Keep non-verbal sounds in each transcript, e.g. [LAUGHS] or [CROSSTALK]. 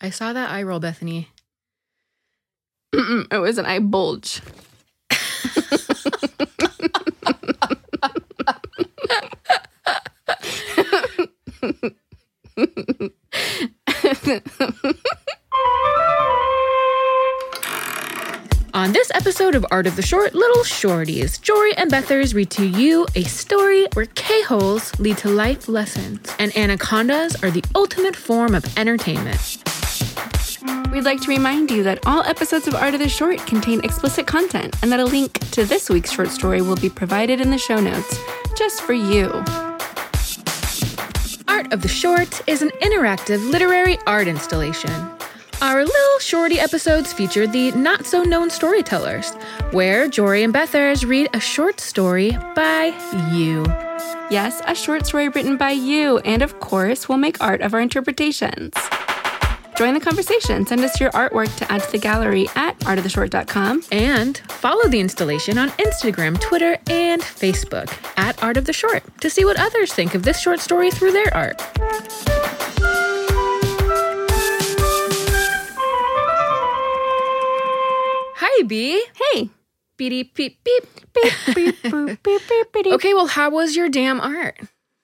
I saw that eye roll, Bethany. Mm-mm, it was an eye bulge. On this episode of Art of the Short, Little Shorties, Jory and Bethers read to you a story where K-holes lead to life lessons and anacondas are the ultimate form of entertainment. We'd like to remind you that all episodes of Art of the Short contain explicit content and that a link to this week's short story will be provided in the show notes just for you. Art of the Short is an interactive literary art installation. Our Little Shorty episodes feature the not so known storytellers, where Jory and Bethers read a short story by you. Yes, a short story written by you, and of course, we'll make art of our interpretations. Join the conversation. Send us your artwork to add to the gallery at artoftheshort.com. And follow the installation on Instagram, Twitter, and Facebook at Art of the Short to see what others think of this short story through their art. Hi, B. Hey. Beep, beep, beep. Beep, beep, beep, beep, beep. [LAUGHS] Okay, well, how was your damn art?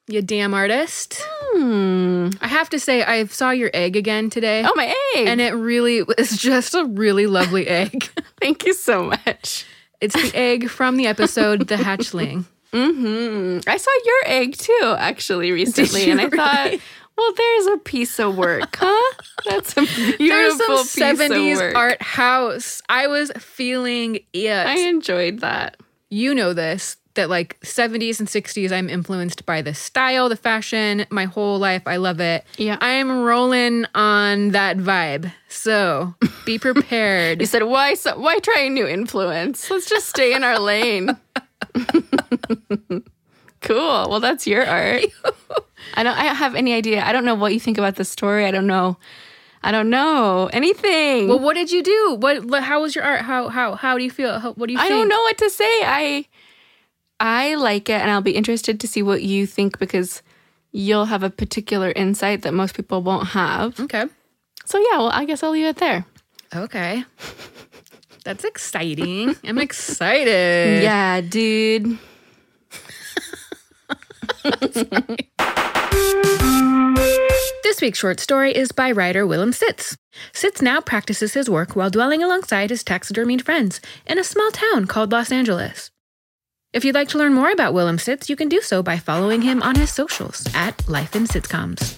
You damn artist. Hmm. I have to say, I saw your egg again today. Oh, my egg. And it really was [LAUGHS] just a really lovely egg. [LAUGHS] Thank you so much. It's the egg from the episode The Hatchling. [LAUGHS] hmm I saw your egg too, actually, recently, and I thought, well, there's a piece of work, huh? That's a There's beautiful some piece 70s of work. art house. I was feeling it. I enjoyed that. you know this that like 70s and 60s I'm influenced by the style, the fashion, my whole life. I love it. Yeah. I'm rolling on that vibe. So, be [LAUGHS] prepared. You said, why? So, why try a new influence? Let's just stay in our lane. [LAUGHS] cool. Well, that's your art. I don't. I don't have any idea. I don't know what you think about the story. I don't know. I don't know anything. well, what did you do? What how was your art? How how how do you feel? How, what do you I think? don't know what to say. I I like it, and I'll be interested to see what you think because you'll have a particular insight that most people won't have. Okay. So yeah, well, I guess I'll leave it there. Okay. [LAUGHS] That's exciting. I'm excited. Yeah, dude. [LAUGHS] This week's short story is by writer Willem Sitz. Sitz now practices his work while dwelling alongside his taxidermied friends in a small town called Los Angeles. If you'd like to learn more about Willem Sitz, you can do so by following him on his socials at Life in Sitcoms.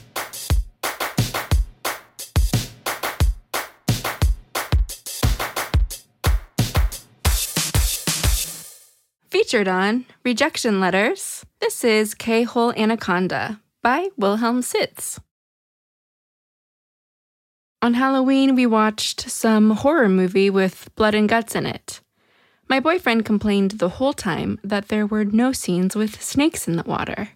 Featured on Rejection Letters, this is K Hole Anaconda by Wilhelm Sitz. On Halloween, we watched some horror movie with blood and guts in it. My boyfriend complained the whole time that there were no scenes with snakes in the water.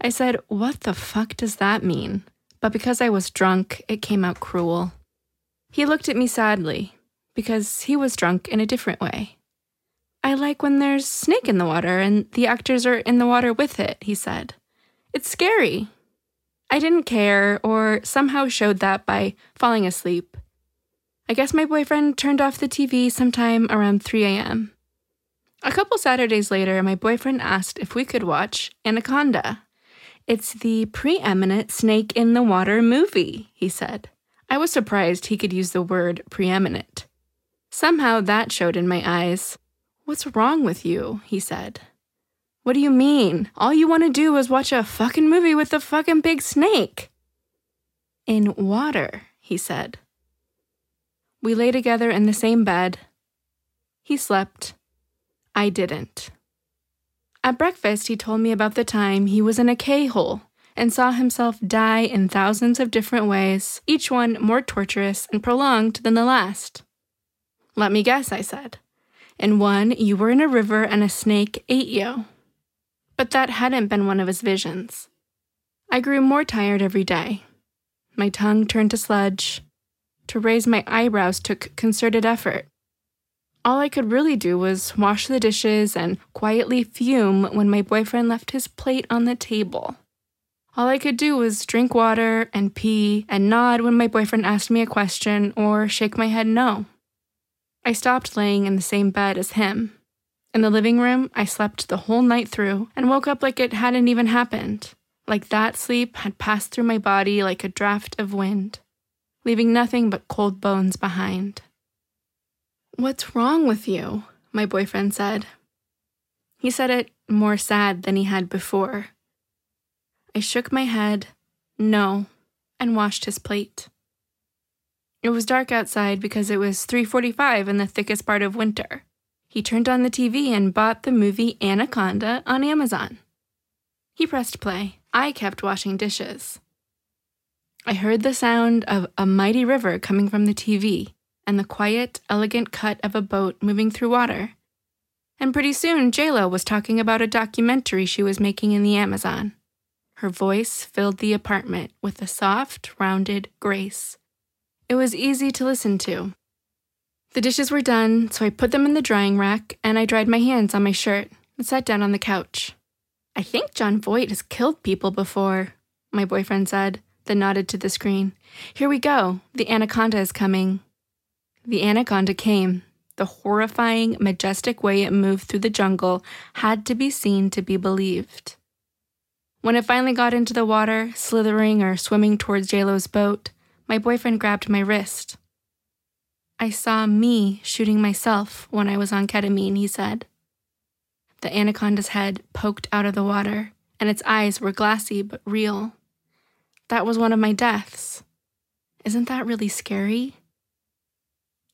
I said, What the fuck does that mean? But because I was drunk, it came out cruel. He looked at me sadly, because he was drunk in a different way. I like when there's snake in the water and the actors are in the water with it, he said. It's scary. I didn't care or somehow showed that by falling asleep. I guess my boyfriend turned off the TV sometime around 3 a.m. A couple Saturdays later, my boyfriend asked if we could watch Anaconda. It's the preeminent snake in the water movie, he said. I was surprised he could use the word preeminent. Somehow that showed in my eyes. What's wrong with you? he said. What do you mean? All you want to do is watch a fucking movie with a fucking big snake. In water, he said. We lay together in the same bed. He slept. I didn't. At breakfast, he told me about the time he was in a K hole and saw himself die in thousands of different ways, each one more torturous and prolonged than the last. Let me guess, I said. In one, you were in a river and a snake ate you. But that hadn't been one of his visions. I grew more tired every day. My tongue turned to sludge. To raise my eyebrows took concerted effort. All I could really do was wash the dishes and quietly fume when my boyfriend left his plate on the table. All I could do was drink water and pee and nod when my boyfriend asked me a question or shake my head no. I stopped laying in the same bed as him. In the living room, I slept the whole night through and woke up like it hadn't even happened, like that sleep had passed through my body like a draft of wind, leaving nothing but cold bones behind. What's wrong with you? My boyfriend said. He said it more sad than he had before. I shook my head, no, and washed his plate. It was dark outside because it was 3:45 in the thickest part of winter. He turned on the TV and bought the movie Anaconda on Amazon. He pressed play. I kept washing dishes. I heard the sound of a mighty river coming from the TV and the quiet, elegant cut of a boat moving through water. And pretty soon, JLo was talking about a documentary she was making in the Amazon. Her voice filled the apartment with a soft, rounded grace. It was easy to listen to, the dishes were done, so I put them in the drying rack and I dried my hands on my shirt and sat down on the couch. I think Jon Voight has killed people before, my boyfriend said, then nodded to the screen. Here we go. The anaconda is coming. The anaconda came. The horrifying, majestic way it moved through the jungle had to be seen to be believed. When it finally got into the water, slithering or swimming towards JLo's boat, my boyfriend grabbed my wrist. I saw me shooting myself when I was on ketamine, he said. The anaconda's head poked out of the water, and its eyes were glassy but real. That was one of my deaths. Isn't that really scary?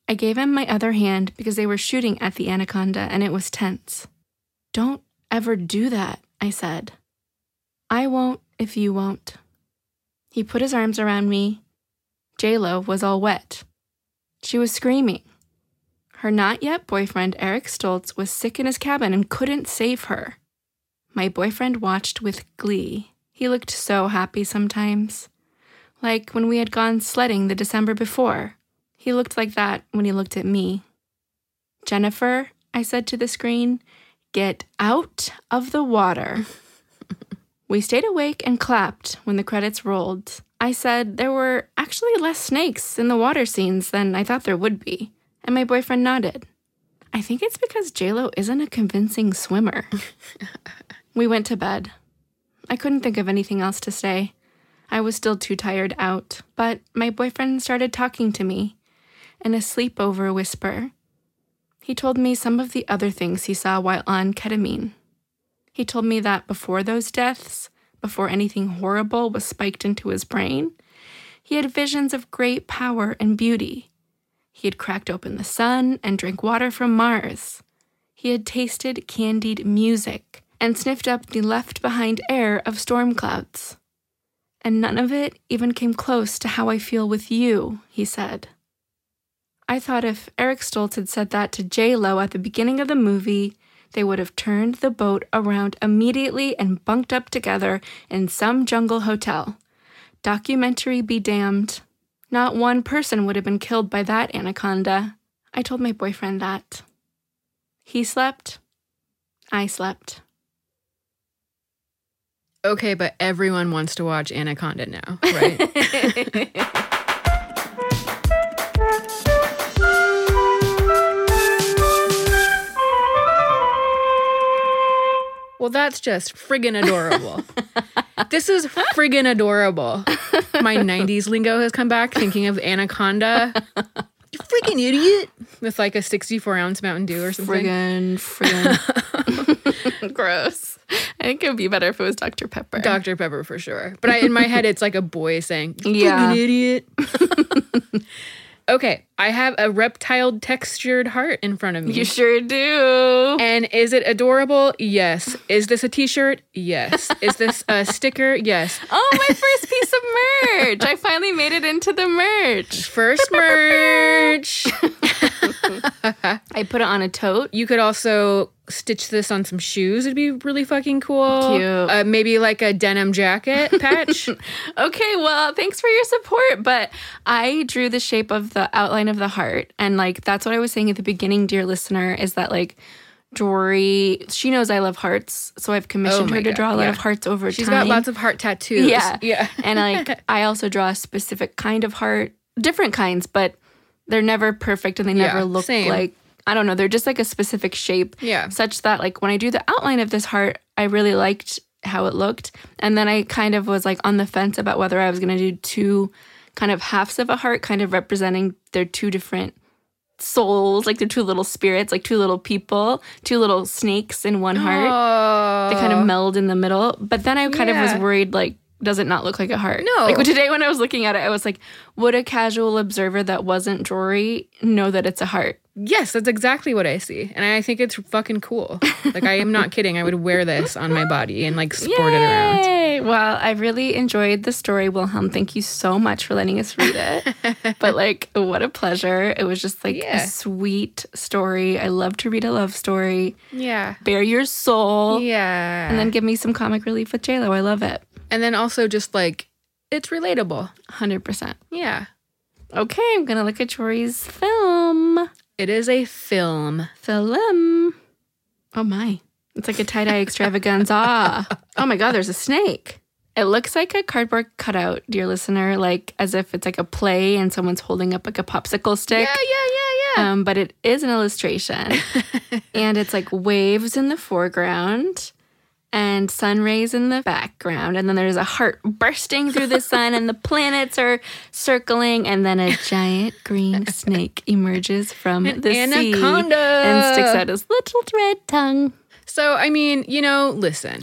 I gave him my other hand because they were shooting at the anaconda and it was tense. Don't ever do that, I said. I won't if you won't. He put his arms around me. JLo was all wet. She was screaming. Her not yet boyfriend, Eric Stoltz, was sick in his cabin and couldn't save her. My boyfriend watched with glee. He looked so happy sometimes. Like when we had gone sledding the December before. He looked like that when he looked at me. Jennifer, I said to the screen, get out of the water. [LAUGHS] we stayed awake and clapped when the credits rolled. I said there were actually less snakes in the water scenes than I thought there would be, and my boyfriend nodded. I think it's because JLo isn't a convincing swimmer. [LAUGHS] we went to bed. I couldn't think of anything else to say. I was still too tired out, but my boyfriend started talking to me in a sleepover whisper. He told me some of the other things he saw while on ketamine. He told me that before those deaths, before anything horrible was spiked into his brain, he had visions of great power and beauty. He had cracked open the sun and drank water from Mars. He had tasted candied music and sniffed up the left behind air of storm clouds. And none of it even came close to how I feel with you, he said. I thought if Eric Stoltz had said that to J Lo at the beginning of the movie, they would have turned the boat around immediately and bunked up together in some jungle hotel. Documentary be damned. Not one person would have been killed by that anaconda. I told my boyfriend that. He slept. I slept. Okay, but everyone wants to watch Anaconda now, [LAUGHS] right? Well, that's just friggin' adorable. [LAUGHS] this is friggin' adorable. My 90s lingo has come back thinking of Anaconda. You freaking idiot. With like a 64 ounce Mountain Dew or something. Friggin', friggin'. [LAUGHS] Gross. I think it would be better if it was Dr. Pepper. Dr. Pepper for sure. But I, in my head, it's like a boy saying, yeah. idiot. [LAUGHS] Okay, I have a reptile textured heart in front of me. You sure do. And is it adorable? Yes. Is this a t-shirt? Yes. Is this a [LAUGHS] sticker? Yes. Oh, my [LAUGHS] first piece of merch. I finally made it into the merch. First merch. [LAUGHS] I put it on a tote. You could also stitch this on some shoes. It'd be really fucking cool. Cute. Uh, maybe like a denim jacket [LAUGHS] patch. okay, well, thanks for your support. But I drew the shape of the outline of the heart. And like, that's what I was saying at the beginning, dear listener, is that like, Jory. She knows I love hearts, so I've commissioned Oh her to God, draw a lot yeah. of hearts over She's time. She's got lots of heart tattoos. Yeah. [LAUGHS] Yeah. and like I also draw a specific kind of heart, different kinds, but they're never perfect and they Yeah, never look same. like I don't know, they're just like a specific shape. Yeah. Such that like when I do the outline of this heart, I really liked how it looked. And then I kind of was like on the fence about whether I was gonna do two kind of halves of a heart, kind of representing their two different souls, like they're two little spirits, like two little people, two little snakes in one heart Oh. they kind of oh. meld in the middle. But then I kind of was worried, like, does it not look like a heart? No. Like today when I was looking at it, I was like, would a casual observer that wasn't Jory know that it's a heart? Yes, that's exactly what I see. And I think it's fucking cool. Like I am not [LAUGHS] kidding. I would wear this on my body and like sport it around. Yay! Well, I really enjoyed the story, Wilhelm. Thank you so much for letting us read it. [LAUGHS] but like, what a pleasure. It was just like Yeah. a sweet story. I love to read a love story. Yeah. Bare your soul. Yeah. And then give me some comic relief with JLo. I love it. And then also just like it's relatable. 100%. Yeah. Okay, I'm going to look at Jory's film. It is a film. Film. Oh my. It's like a tie dye extravaganza. [LAUGHS] oh my God, there's a snake. It looks like a cardboard cutout, dear listener, like as if it's like a play and someone's holding up like a popsicle stick. Yeah, yeah, yeah, yeah. Um, but it is an illustration. [LAUGHS] and it's like waves in the foreground and sun rays in the background. And then there's a heart bursting through the sun, and the planets are circling. And then a giant green [LAUGHS] snake emerges from the sea and sticks out his little red tongue. So, I mean, you know, listen.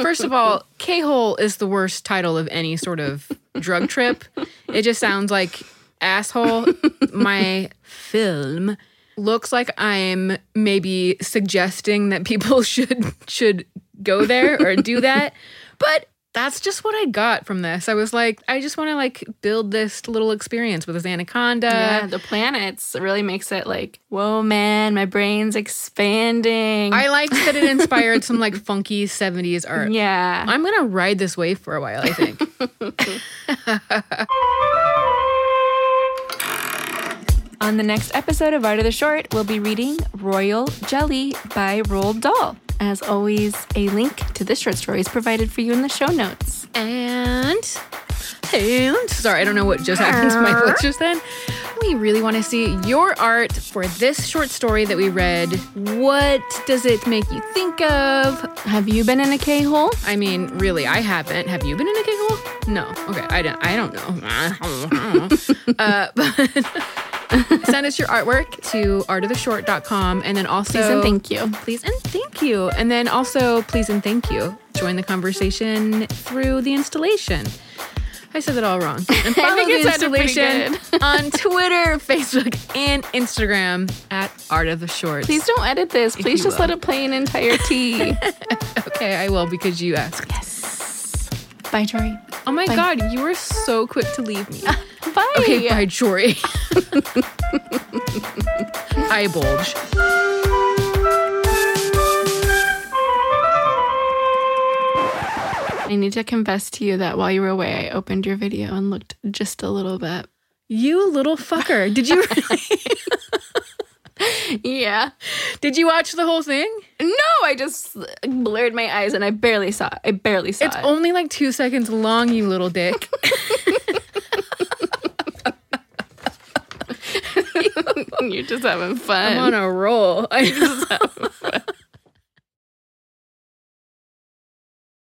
First of all, [LAUGHS] K hole is the worst title of any sort of drug trip. It just sounds like asshole. My film looks like I'm maybe suggesting that people [LAUGHS] should should go there or do that. [LAUGHS] But that's just what I got from this. I was like, I just want to like build this little experience with this anaconda. yeah, the planets really makes it like, whoa, man, my brain's expanding. I liked that it inspired some like [LAUGHS] funky 70s art. yeah. I'm gonna ride this wave for a while, I think. On the next episode of Art of the Short, we'll be reading Royal Jelly by Roald Dahl. As always, a link to this short story is provided for you in the show notes. and and sorry, I don't know what just happened to my voice just then. We really want to see your art for this short story that we read. What does it make you think of? Have you been in a K hole? I mean, really, I haven't. Have you been in a cake hole? No. Okay, I don't. I don't know. [LAUGHS] uh, [LAUGHS] but [LAUGHS] send us your artwork to artoftheshort.com and then also Please and thank you. Please and thank you. And then also, please and thank you. Join the conversation through the installation. I said that all wrong. [LAUGHS] And follow the installation [LAUGHS] on Twitter, Facebook, and Instagram at Art of the Short. Please don't edit this. Please just will. let it play in entirety. Okay, I will because you asked. yes. Bye, Jory. Oh my god, you were so quick to leave me. Bye. Okay, bye, Jory. [LAUGHS] Eye bulge. I need to confess to you that while you were away, I opened your video and looked just a little bit. You little fucker. Did you [LAUGHS] really? Yeah. Did you watch the whole thing? No, I just blurred my eyes and I barely saw it. I barely saw It's it. only like two seconds long, you little dick. [LAUGHS] [LAUGHS] You're just having fun. I'm on a roll. I just